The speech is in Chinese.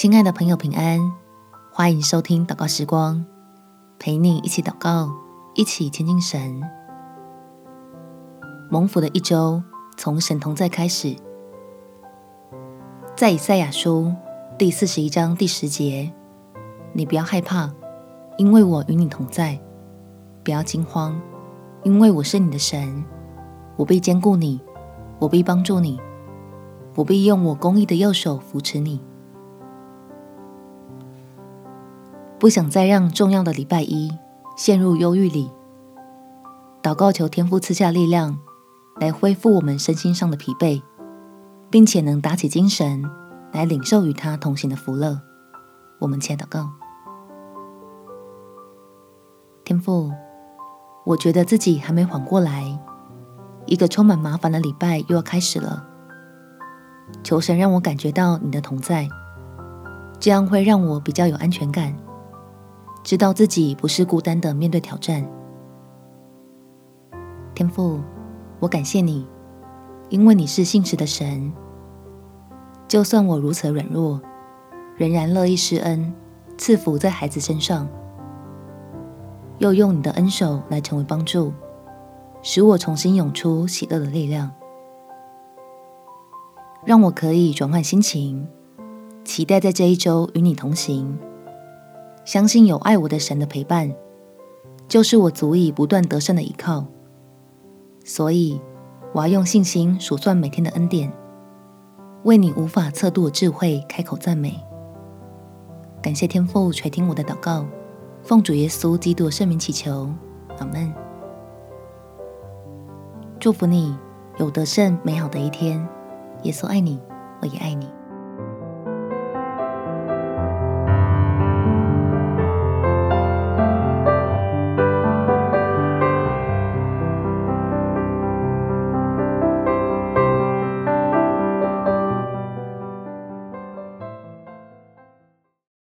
亲爱的朋友，平安！欢迎收听祷告时光，陪你一起祷告，一起亲近神。蒙福的一周，从神同在开始。在以赛亚书第四十一章第十节，你不要害怕，因为我与你同在；不要惊慌，因为我是你的神，我必坚固你，我必帮助你，我必用我公义的右手扶持你。不想再让重要的礼拜一陷入忧郁里，祷告求天父赐下力量，来恢复我们身心上的疲惫，并且能打起精神来领受与他同行的福乐。我们且祷告：天父，我觉得自己还没缓过来，一个充满麻烦的礼拜又要开始了。求神让我感觉到你的同在，这样会让我比较有安全感。知道自己不是孤单的面对挑战，天父，我感谢你，因为你是信实的神。就算我如此软弱，仍然乐意施恩赐福在孩子身上，又用你的恩手来成为帮助，使我重新涌出喜乐的力量，让我可以转换心情，期待在这一周与你同行。相信有爱我的神的陪伴，就是我足以不断得胜的依靠。所以，我要用信心数算每天的恩典，为你无法测度的智慧开口赞美。感谢天父垂听我的祷告，奉主耶稣基督的圣名祈求，阿门。祝福你有得胜美好的一天。耶稣爱你，我也爱你。